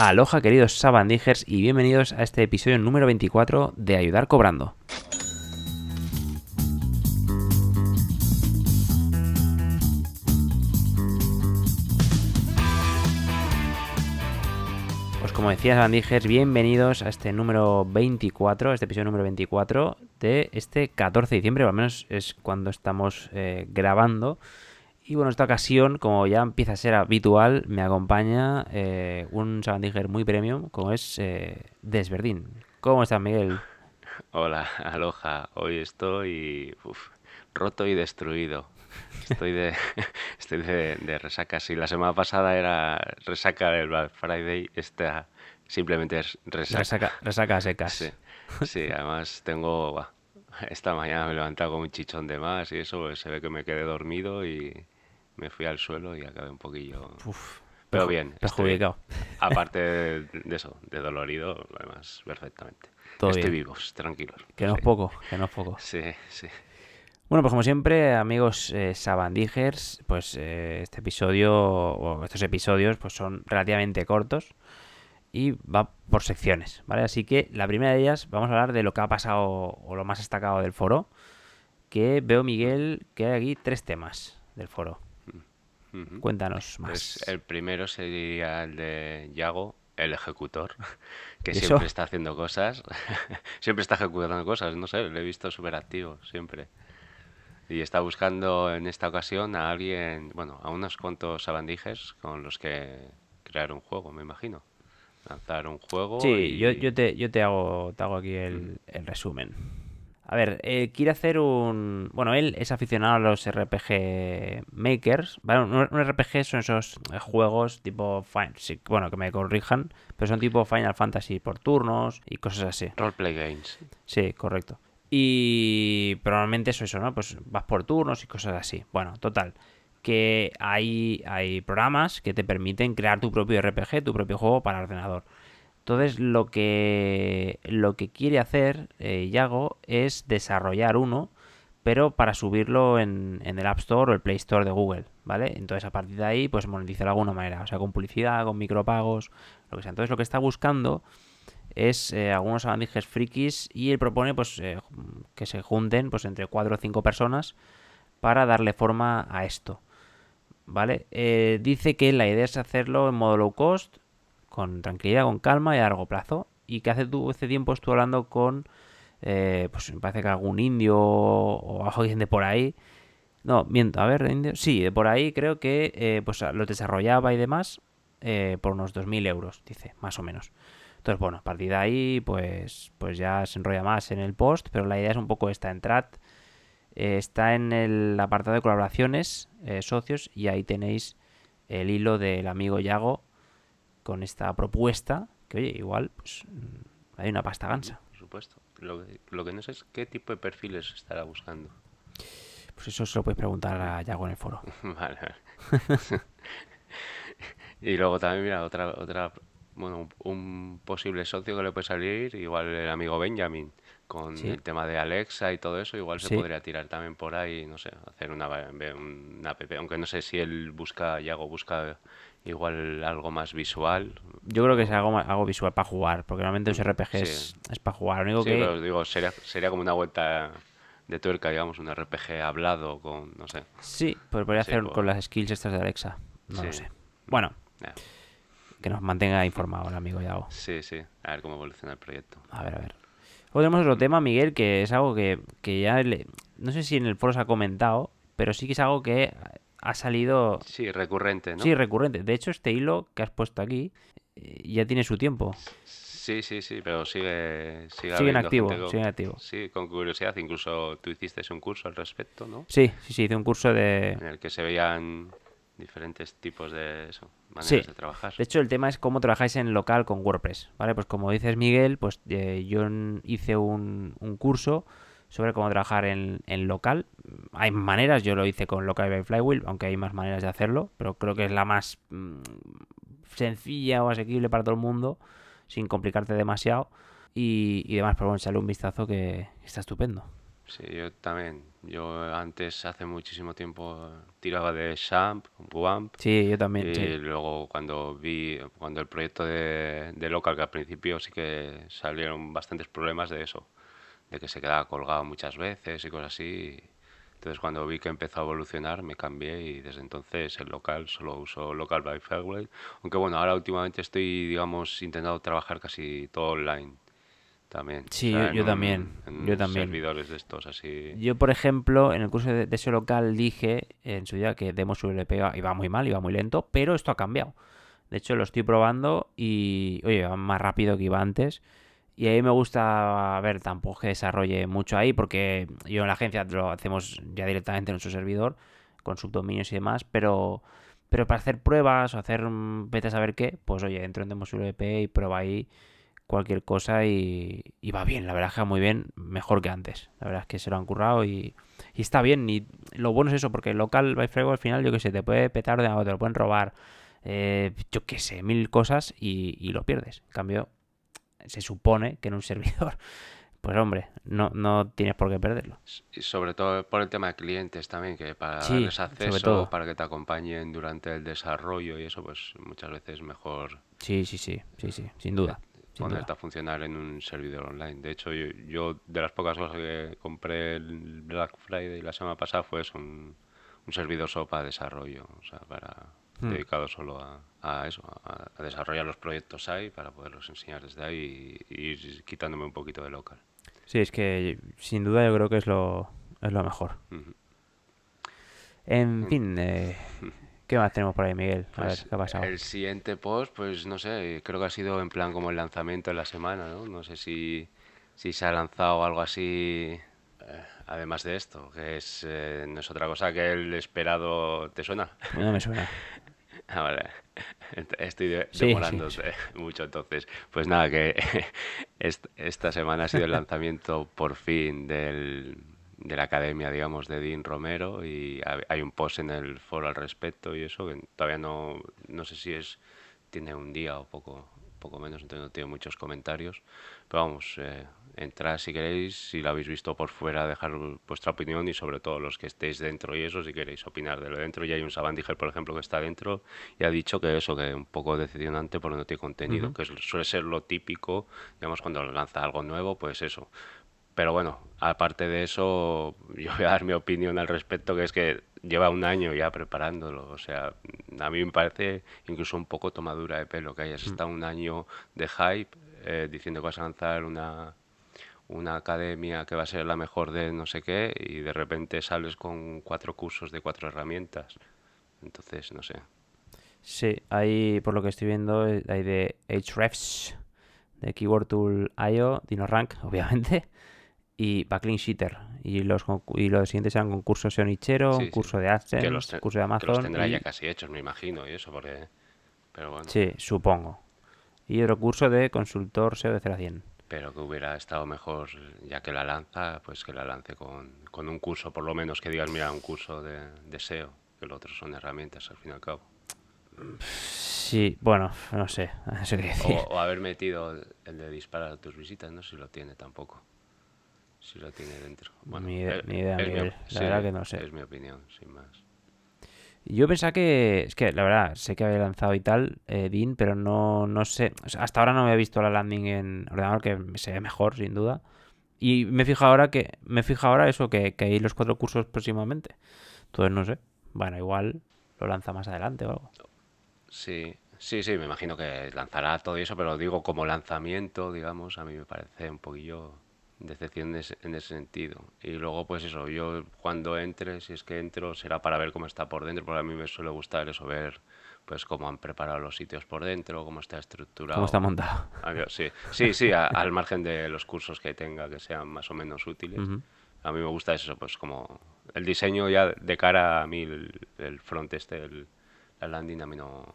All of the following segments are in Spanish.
Aloha queridos sabandijers y bienvenidos a este episodio número 24 de Ayudar Cobrando. Pues como decía sabandijers, bienvenidos a este número 24, este episodio número 24 de este 14 de diciembre, o al menos es cuando estamos eh, grabando. Y bueno, en esta ocasión, como ya empieza a ser habitual, me acompaña eh, un Sabandiger muy premium, como es eh, Desverdín. ¿Cómo estás, Miguel? Hola, aloja. Hoy estoy uf, roto y destruido. Estoy de, estoy de, de resaca. Si la semana pasada era resaca del Black Friday, esta simplemente es resaca. Resaca, resaca secas. Sí, sí, además tengo... esta mañana me he levantado con un chichón de más y eso, pues, se ve que me quedé dormido y me fui al suelo y acabé un poquillo... Uf, Pero bien. Perjudicado. Aparte de, de eso, de dolorido, lo demás perfectamente. Todo Estoy bien. vivos, tranquilos. Que no es poco, que no es poco. Sí, sí. Bueno, pues como siempre, amigos eh, sabandijers, pues eh, este episodio, o estos episodios, pues son relativamente cortos y va por secciones, ¿vale? Así que la primera de ellas, vamos a hablar de lo que ha pasado o lo más destacado del foro, que veo, Miguel, que hay aquí tres temas del foro. Cuéntanos más. Pues el primero sería el de Yago, el ejecutor, que siempre está haciendo cosas, siempre está ejecutando cosas, no sé, lo he visto súper activo, siempre. Y está buscando en esta ocasión a alguien, bueno, a unos cuantos sabandijes con los que crear un juego, me imagino. Lanzar un juego Sí, y... yo, yo te, yo te hago, te hago aquí el, el resumen. A ver, eh, quiere hacer un... Bueno, él es aficionado a los RPG Makers. ¿vale? Un, un RPG son esos eh, juegos tipo... Fin- sí, bueno, que me corrijan, pero son tipo Final Fantasy por turnos y cosas así. Roleplay games. Sí, correcto. Y probablemente eso, eso, ¿no? Pues vas por turnos y cosas así. Bueno, total. Que hay, hay programas que te permiten crear tu propio RPG, tu propio juego para ordenador. Entonces, lo que, lo que quiere hacer eh, Yago es desarrollar uno, pero para subirlo en, el App Store o el Play Store de Google, ¿vale? Entonces, a partir de ahí, pues monetizar de alguna manera, o sea, con publicidad, con micropagos, lo que sea. Entonces, lo que está buscando es eh, algunos abandijes frikis y él propone pues eh, que se junten pues entre cuatro o cinco personas para darle forma a esto. ¿Vale? Dice que la idea es hacerlo en modo low cost, con tranquilidad, con calma y a largo plazo. Y que hace, tu, hace tiempo estuve hablando con, eh, pues me parece que algún indio o alguien de por ahí. No, miento, a ver, indio. Sí, de por ahí creo que eh, pues lo desarrollaba y demás eh, por unos 2.000 euros, dice, más o menos. Entonces, bueno, a partir de ahí, pues, pues ya se enrolla más en el post, pero la idea es un poco esta, entrad, está en el apartado de colaboraciones, socios, y ahí tenéis el hilo del amigo Yago con esta propuesta, que oye, igual, pues mm, hay una pasta gansa. Por supuesto. Lo que, lo que no sé es qué tipo de perfiles estará buscando. Pues eso se lo podéis preguntar a Yago en el foro. Vale, vale. Y luego también, mira, otra, otra, bueno, un, posible socio que le puede salir, igual el amigo Benjamin, con Sí. el tema de Alexa y todo eso, igual se Sí. podría tirar también por ahí, no sé, hacer una, una app, aunque no sé si él busca, Yago busca igual algo más visual. Yo creo que es algo, algo visual para jugar, porque normalmente los RPGs Sí. es para jugar. Lo único Sí, que... pero digo, sería, sería como una vuelta de tuerca, digamos, un RPG hablado con, no sé. Sí, pero podría Sí, hacer pues- con las skills estas de Alexa. No lo sé. Bueno, que nos mantenga informado el amigo Yago. Sí, sí, a ver cómo evoluciona el proyecto. A ver, a ver. Luego tenemos otro tema, Miguel, que es algo que, que ya le- no sé si en el foro se ha comentado, pero sí que es algo que ha salido Sí, recurrente, ¿no? sí recurrente. De hecho, este hilo que has puesto aquí eh, ya tiene su tiempo. Sí, sí, sí, pero sigue, sigue Sigue en activo, con- sigue en activo. Sí, con curiosidad. Incluso tú hiciste un curso al respecto, ¿no? Sí, sí, sí, hice un curso de... En el que se veían diferentes tipos de eso, maneras Sí. de trabajar. De hecho, el tema es cómo trabajáis en local con WordPress, ¿vale? Pues como dices, Miguel, pues eh, yo hice un, un curso sobre cómo trabajar en, en local. Hay maneras, yo lo hice con Local by Flywheel, aunque hay más maneras de hacerlo, pero creo que es la más mm, sencilla o asequible para todo el mundo, sin complicarte demasiado. Y, y demás, pero bueno, sale un vistazo que está estupendo. Sí, yo también. Yo antes, hace muchísimo tiempo, tiraba de Champ, Wamp. Sí, yo también. Y Sí. luego cuando vi, cuando el proyecto de, de Local, que al principio sí que salieron bastantes problemas de eso, de que se quedaba colgado muchas veces y cosas así. Entonces cuando vi que empezó a evolucionar me cambié y desde entonces el local solo uso Local by Fairway. Aunque bueno, ahora últimamente estoy, digamos, intentando trabajar casi todo online también. O Sí, sea, yo, yo un- también. en Yo también. servidores de estos así. Yo, por ejemplo, en el curso de, de ese local dije en su día que Demos iba, iba muy mal, iba muy lento, pero esto ha cambiado. De hecho, lo estoy probando y, oye, va más rápido que iba antes. Y ahí me gusta, a ver, tampoco que desarrolle mucho ahí, porque yo en la agencia lo hacemos ya directamente en nuestro servidor, con subdominios y demás, pero, pero para hacer pruebas o hacer mm, vete a saber qué, pues oye, entro en Demos WP y prueba ahí cualquier cosa y, y va bien, la verdad es que va muy bien, mejor que antes. La verdad es que se lo han currado y, y está bien. Y lo bueno es eso, porque el local by Frego al final, yo que sé, te puede petar de algo, te lo pueden robar, eh, yo qué sé, mil cosas y, y lo pierdes. En cambio, se supone que en un servidor, pues hombre, no, no tienes por qué perderlo. Y sobre todo por el tema de clientes también, que para Sí, darles acceso, para que te acompañen durante el desarrollo y eso, pues muchas veces es mejor Sí, sí, sí, sí, sí, sin duda. Ponerte duda. a funcionar en un servidor online. De hecho, yo, yo de las pocas cosas que compré el Black Friday la semana pasada fue eso, un, un servidor solo para desarrollo, o sea, para Hmm. dedicado solo a, a eso, a, a desarrollar los proyectos ahí para poderlos enseñar desde ahí y, y ir quitándome un poquito de local. Sí, es que sin duda yo creo que es lo, es lo mejor. En fin, eh, ¿qué más tenemos por ahí, Miguel? A ver, Pues ¿qué ha pasado? el siguiente post, pues no sé, creo que ha sido en plan como el lanzamiento de la semana, ¿no? No sé si, si se ha lanzado algo así, eh, además de esto, que es, eh, no es otra cosa que el esperado, ¿te suena? No me suena. Ah, vale. Estoy de- Sí, sí, demorándote mucho entonces. Pues nada, que est- esta semana ha sido el lanzamiento por fin del, de la academia, digamos, de Dean Romero y ha- hay un post en el foro al respecto y eso, que todavía no, no sé si es, tiene un día o poco, poco menos, entonces no tiene muchos comentarios. Pero vamos, eh, entrad si queréis, si lo habéis visto por fuera, dejar vuestra opinión y sobre todo los que estéis dentro y eso, si queréis opinar de lo dentro. Y hay un Sabandiger, por ejemplo, que está dentro y ha dicho que eso, que un poco decepcionante porque no tiene contenido, que es- suele ser lo típico, digamos, cuando lanza algo nuevo, pues eso. Pero bueno, aparte de eso, yo voy a dar mi opinión al respecto, que es que lleva un año ya preparándolo. O sea, a mí me parece incluso un poco tomadura de pelo que hayas estado un año de hype eh, diciendo que vas a lanzar una, una academia que va a ser la mejor de no sé qué y de repente sales con cuatro cursos de cuatro herramientas. Entonces, no sé. Sí, hay, por lo que estoy viendo, hay de Hrefs, de Keyword Tool IO, DinoRank, obviamente, y Backlink Sheeter. Y los, y los siguientes serán concursos SEO nichero, Sí, un sí. curso de los, AdSense, te- curso de que los Amazon. tendrá y- ya casi hechos, me imagino, y eso, porque... Pero bueno. Sí, supongo. Y otro curso de consultor SEO de 0 a 100. Pero que hubiera estado mejor, ya que la lanza, pues que la lance con, con un curso, por lo menos que digas, mira, un curso de, de SEO, que lo otro son herramientas al fin y al cabo. Sí, bueno, no sé, no sé qué decir. O, o haber metido el, el de disparar a tus visitas, no sé si lo tiene tampoco. Si lo tiene dentro. Bueno, Ni idea- ni idea, mi Miguel. La sí, verdad que no sé. Es mi opinión, sin más. Yo pensaba que, es que la verdad, sé que había lanzado y tal, eh, Dean, pero no, no sé, o sea, hasta ahora no había visto la landing en ordenador, que se ve mejor, sin duda. Y me fijo ahora que, me fijo ahora eso, que, que hay los cuatro cursos próximamente. Entonces no sé, bueno, igual lo lanza más adelante o algo. Sí, sí, sí, me imagino que lanzará todo eso, pero digo, como lanzamiento, digamos, a mí me parece un poquillo decepción en ese, en ese sentido. Y luego, pues eso, yo cuando entre, si es que entro, será para ver cómo está por dentro, porque a mí me suele gustar eso, ver pues cómo han preparado los sitios por dentro, cómo está estructurado. ¿Cómo está montado? Sí, sí, sí, a- al margen de los cursos que tenga que sean más o menos útiles. A mí me gusta eso, pues como el diseño ya de cara a mí, el, el front este, el- la landing, a mí no,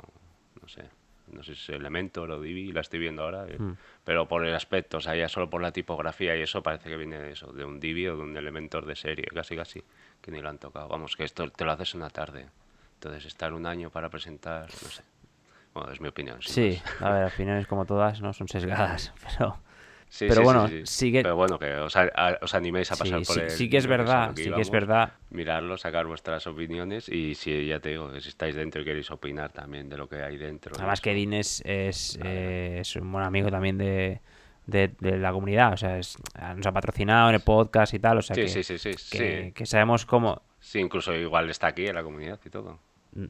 no sé, no sé si es Elementor o Divi, la estoy viendo ahora, eh, Mm. pero por el aspecto, o sea, ya solo por la tipografía y eso parece que viene de eso, de un Divi o de un Elementor de serie, casi casi, que ni lo han tocado. Vamos, que esto te lo haces una tarde, entonces estar un año para presentar, no sé. Bueno, es mi opinión. Sí, más. a ver, opiniones como todas no son sesgadas, pero Sí, Pero sí, bueno, sí, que- Pero bueno, que os, a- a- os animéis a pasar por sí, el sí que es verdad, lo sí que es íbamos, verdad. Mirarlo, sacar vuestras opiniones y si ya te digo, que si estáis dentro y queréis opinar también de lo que hay dentro. Además que. Edin es, eh, es un buen amigo también de, de, de la comunidad. O sea, es- nos ha patrocinado en el podcast y tal. O sea, Sí, que, sí, sí, sí, sí. que, que sabemos cómo... Sí, incluso igual está aquí en la comunidad y todo. Mm.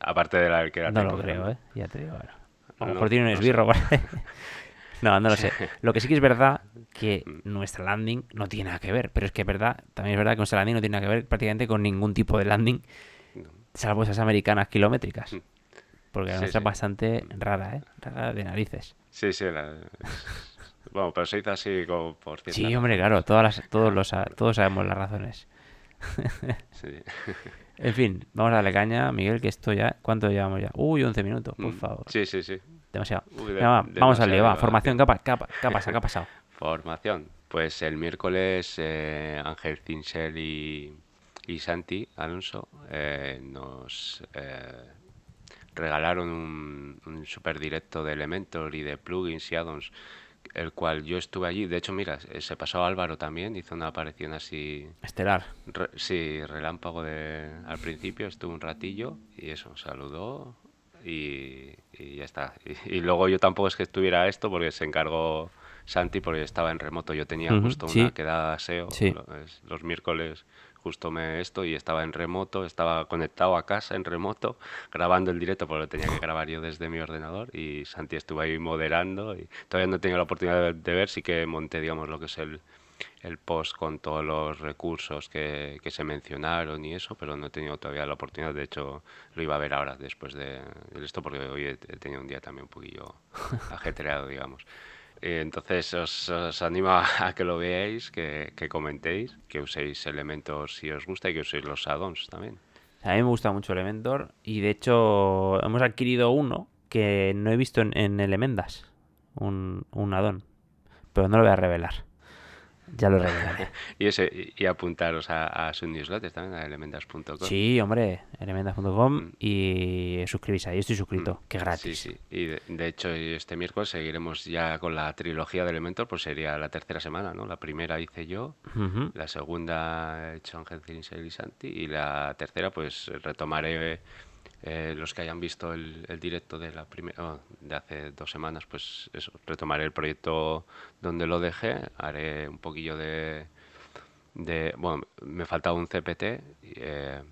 Aparte de la que era No lo creo. ¿eh? Ya te digo. bueno. A lo mejor tiene un no sé. esbirro. no, no lo sé. Lo que sí que es verdad que Mm. nuestra landing no tiene nada que ver. Pero es que es verdad, también es verdad que nuestra landing no tiene nada que ver prácticamente con ningún tipo de landing, salvo esas americanas kilométricas. Porque la Sí, nuestra sí. es bastante rara, ¿eh? Rara de narices. Sí, sí. la- Bueno, pero se hizo así como por cierta Sí, hombre, claro, todas las, todos, los, todos sabemos las razones. Sí. En fin, vamos a darle caña, Miguel, que esto ya... ¿Cuánto llevamos ya? Uy, 11 minutos, por Mm, favor. Sí, sí, sí. Demasiado. Uy, de- Venga, va, vamos al lío, va. Formación, ¿qué ha, pa- qué ha qué pasado? ¿Qué ha pasado? Formación. Pues el miércoles eh, Ángel Cincel y, y Santi Alonso eh, nos eh, regalaron un, un super directo de Elementor y de plugins y addons, el cual yo estuve allí. De hecho, mira, se pasó Álvaro también, hizo una aparición así, Estelar. re- sí, relámpago de, al principio, estuvo un ratillo y eso, saludó y, y ya está. Y, y luego yo tampoco es que estuviera esto porque se encargó Santi porque estaba en remoto. Yo tenía Ujú, justo sí. una quedada SEO Sí. lo- es- los miércoles justo me esto y estaba en remoto, estaba conectado a casa en remoto, grabando el directo porque lo tenía que grabar yo desde mi ordenador y Santi estuvo ahí moderando y todavía no he tenido la oportunidad de, de ver, sí que monté digamos lo que es el, el post con todos los recursos que, que se mencionaron y eso, pero no he tenido todavía la oportunidad, de hecho lo iba a ver ahora después de, de esto porque hoy he, tenido un día también un poquillo ajetreado, digamos. Eh, Entonces os, os animo a, que lo veáis, que, que comentéis, que uséis elementos si os gusta y que uséis los addons también. A mí me gusta mucho Elementor y de hecho hemos adquirido uno que no he visto en, en Elemendas, un, un addon, pero no lo voy a revelar. Ya lo revelaré. Y, ese, y, y apuntaros a, a su newsletter también, a elementas.com. Sí, hombre, elemendas.com y suscribís ahí, estoy suscrito, que Sí, gratis. sí. Y de, de hecho, este miércoles seguiremos ya con la trilogía de Elementor, pues sería la tercera semana, ¿no? La primera hice yo, la segunda ha hecho Ángel Cincel y Santi, y la tercera, pues retomaré eh, los que hayan visto el, directo de la primera, de hace dos semanas, pues retomaré el proyecto donde lo dejé, haré un poquillo de, de bueno, me faltaba un CPT, eh,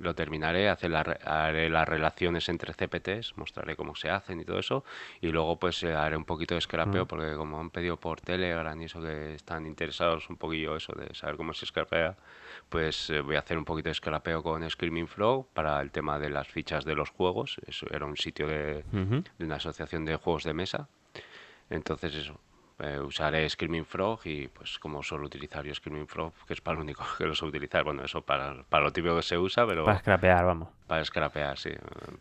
lo terminaré, hacer la haré las relaciones entre CPTs, mostraré cómo se hacen y todo eso, y luego pues eh, haré un poquito de scrapeo, porque como han pedido por Telegram y eso que están interesados un poquillo eso de saber cómo se scrapea, pues eh, voy a hacer un poquito de scrapeo con Screaming Frog para el tema de las fichas de los juegos, eso era un sitio de, Ujú. de una asociación de juegos de mesa, entonces eso, eh, usaré Screaming Frog y pues como suelo utilizar yo Screaming Frog, que es para lo único que lo suelo utilizar, bueno, eso para, para lo típico que se usa, pero Para scrapear, vamos. para scrapear, sí.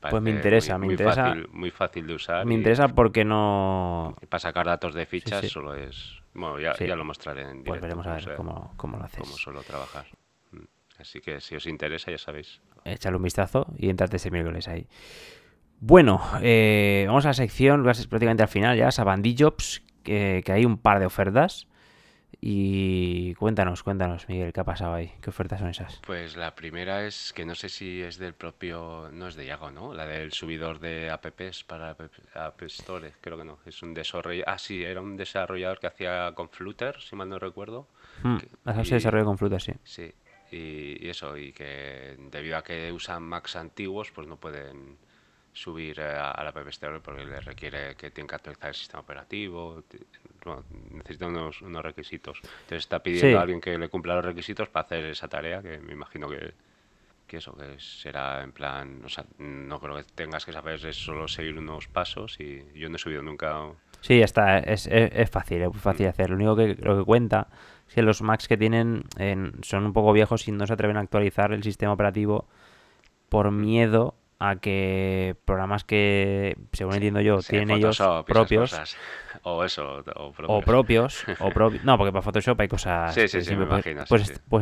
Pues me interesa, me muy interesa. Fácil, muy fácil de usar. Me y- interesa porque no... para sacar datos de fichas sí. solo es... Bueno, ya, Sí. ya lo mostraré en directo. Pues veremos a ver sea- cómo, cómo lo haces. cómo suelo trabajar. Mm. Así que si os interesa, ya sabéis. Échale un vistazo y entrate ese miércoles ahí. Bueno, eh, vamos a la sección, casi prácticamente al final ya, Sabandí Jobs, que, que hay un par de ofertas. Y cuéntanos, cuéntanos, Miguel, ¿qué ha pasado ahí? ¿Qué ofertas son esas? Pues la primera es que no sé si es del propio, no es de Yago, ¿no? La del subidor de apps para App Store, creo que no. Es un desarrollador, ah sí, era un desarrollador que hacía con Flutter, si mal no recuerdo. Hmm, Que- las apps y- de desarrollo con frutas, sí. Sí, y, y eso, y que debido a que usan Macs antiguos, pues no pueden subir eh, a, a la App Store porque les requiere que tienen que actualizar el sistema operativo, ti- bueno, necesita unos, unos requisitos. Entonces está pidiendo Sí. a alguien que le cumpla los requisitos para hacer esa tarea, que me imagino que, que eso, que será en plan, o sea, no creo que tengas que saber, es solo seguir unos pasos y yo no he subido nunca... Sí, está, es, es, es fácil, es fácil de hacer. Lo único que, lo que cuenta es que los Macs que tienen en- son un poco viejos y no se atreven a actualizar el sistema operativo por miedo a que programas que, según entiendo yo, Sí, tienen ellos Photoshop propios cosas. O eso, o o propios. o propios no porque para Photoshop hay cosas Sí, sí, sí, me imagino, sí,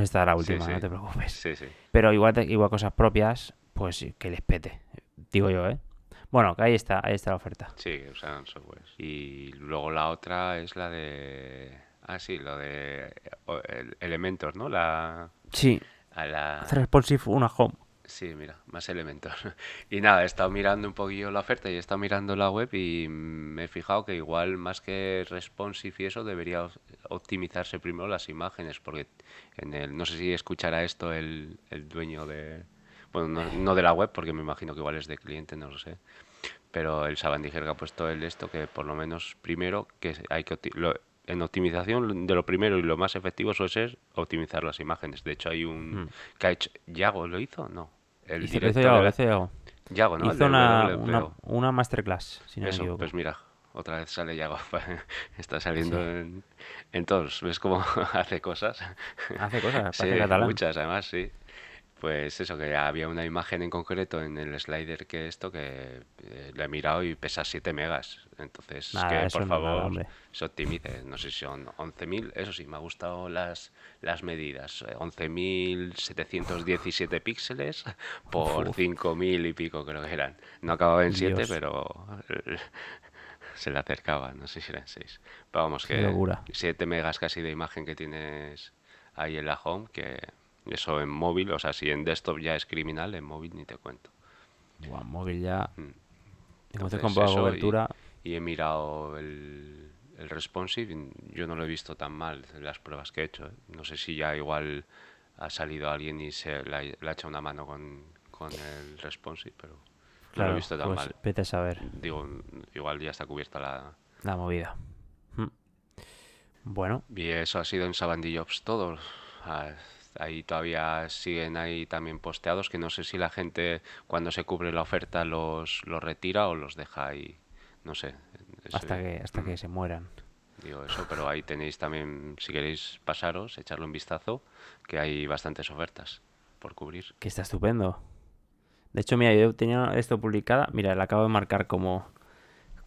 estar a la última no te preocupes Sí, sí. pero igual igual cosas propias pues que les pete digo yo eh Bueno, que ahí está, ahí está la oferta. Sí, usan software. Y luego la otra es la de... Ah, sí, lo de o- el- Elementor, ¿no? La... Sí, A la... responsive una home. Sí, mira, más elementos. Y nada, he estado mirando un poquillo la oferta y he estado mirando la web y me he fijado que igual más que responsive y eso debería op- optimizarse primero las imágenes porque en el, no sé si escuchará esto el, el dueño de, bueno, no, no de la web porque me imagino que igual es de cliente, no lo sé. Pero el Sabandiger que ha puesto el esto que por lo menos primero que hay que lo- en optimización de lo primero y lo más efectivo suele ser optimizar las imágenes. De hecho hay un que ha hecho Yago lo hizo, no. El Hizo, Yago, de hizo Yago. Yago, ¿no? Hizo una, una, una masterclass, si no me Eso, equivoco. pues mira, otra vez sale Yago. Está saliendo en, en todos. ¿Ves cómo hace cosas? Hace cosas, Sí, muchas además, sí. Pues eso, que había una imagen en concreto en el slider que esto que eh, la he mirado y pesa 7 megas. Entonces, Nada, que por no nada, favor hombre. se optimice. No sé si son 11.000, eso sí, me ha gustado las, las medidas. eh, 11.717 píxeles por 5.000 y pico creo que eran. No acababa en 7, Dios. pero eh, se le acercaba, no sé si eran 6. Pero vamos, que locura. 7 megas casi de imagen que tienes ahí en la home, que eso en móvil, o sea, si en desktop ya es criminal, en móvil ni te cuento. Buah, móvil ya. Mm. Entonces con poca eso y- cobertura. Y, he mirado el, el responsive, yo no lo he visto tan mal en las pruebas que he hecho. ¿eh? No sé si ya igual ha salido alguien y se le ha, echado una mano con, con el responsive, pero no lo he visto tan pues mal. vete a saber Digo, igual ya está cubierta la... la movida. Mm. Bueno, Y eso ha sido en Sabandy Jobs todos. Ah, Ahí todavía siguen ahí también posteados, que no sé si la gente cuando se cubre la oferta los, los retira o los deja ahí. No sé. Ese- hasta que hasta mm, que se mueran. Digo eso, pero ahí tenéis también, si queréis pasaros, echarle un vistazo, que hay bastantes ofertas por cubrir. Que está estupendo. De hecho, mira, yo tenía esto publicada. Mira, la acabo de marcar como,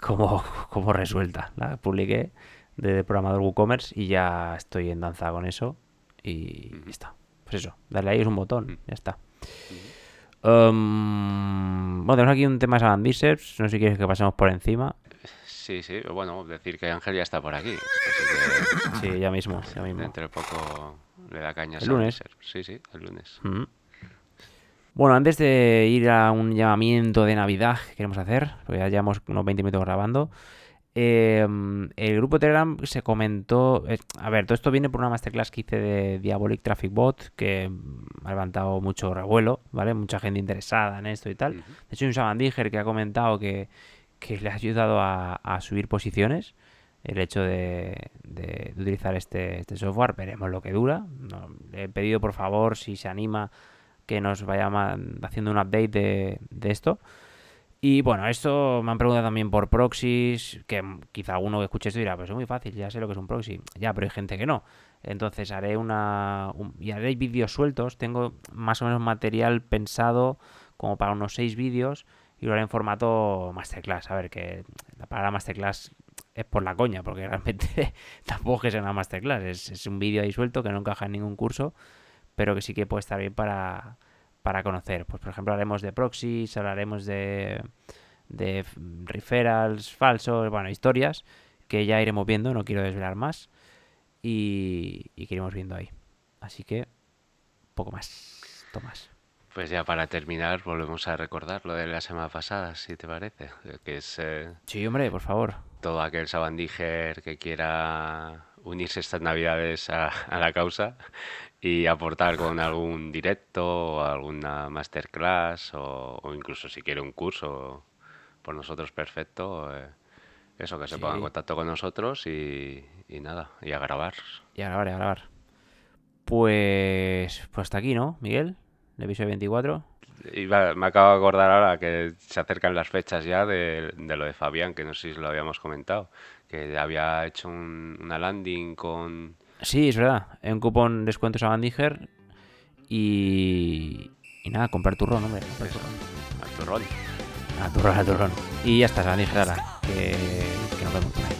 como, como resuelta. La publiqué de programador WooCommerce y ya estoy en danza con eso. Y está. Pues eso, darle ahí es un botón. Ya está. Um, bueno, tenemos aquí un tema de Saban Biceps. No sé si quieres que pasemos por encima. Sí, sí, bueno, decir que Ángel ya está por aquí. Así Sí, ya mismo, ya mismo. dentro de poco le da caña El lunes. Sí, sí, el lunes. Mm. Bueno, antes de ir a un llamamiento de Navidad que queremos hacer, porque ya llevamos unos 20 minutos grabando, eh, el grupo Telegram se comentó. eh, a ver, todo esto viene por una masterclass que hice de Diabolic Traffic Bot, que mm, ha levantado mucho revuelo, ¿vale? Mucha gente interesada en esto y tal. Ujú. De hecho, hay un Sabandiger que ha comentado que, que le ha ayudado a, a subir posiciones el hecho de, de- de utilizar este, este software. Veremos lo que dura. No, le he pedido, por favor, si se anima, que nos vaya haciendo un update de, de esto. Y bueno, esto me han preguntado también por proxies, que quizá alguno que escuche esto dirá, pues es muy fácil, ya sé lo que es un proxy. Ya, pero hay gente que no. Entonces haré una... un- y haré vídeos sueltos. Tengo más o menos material pensado como para unos seis vídeos y lo haré en formato masterclass. A ver, que la palabra masterclass es por la coña, porque realmente tampoco es una masterclass. Es, es un vídeo ahí suelto que no encaja en ningún curso, pero que sí que puede estar bien para, para conocer. Pues por ejemplo haremos de proxies, hablaremos de, de referrals falsos, bueno, historias que ya iremos viendo, no quiero desvelar más y, y que iremos viendo ahí. Así que poco más, Tomás. Pues ya para terminar, volvemos a recordar lo de la semana pasada, si te parece, que es eh, Sí, hombre, por favor. todo aquel sabandíger que quiera unirse estas navidades a, a la causa y aportar con algún directo o alguna masterclass o, o incluso si quiere un curso por nosotros perfecto, eh, eso, que se ponga en Sí. contacto con nosotros y, y nada, y a grabar. Y a grabar, y a grabar. Pues, pues hasta aquí, ¿no, Miguel? El episodio 24. Iba- me acabo de acordar ahora que se acercan las fechas ya de, de lo de Fabián, que no sé si lo habíamos comentado, que había hecho un- una landing con... Sí, es verdad. Un cupón descuento Sabandiger y... Y nada, comprar turrón, hombre. comprar turrón. al turrón. A turrón, a turrón. Y ya está, Sabandiger, ala, que, que nos vemos por ahí.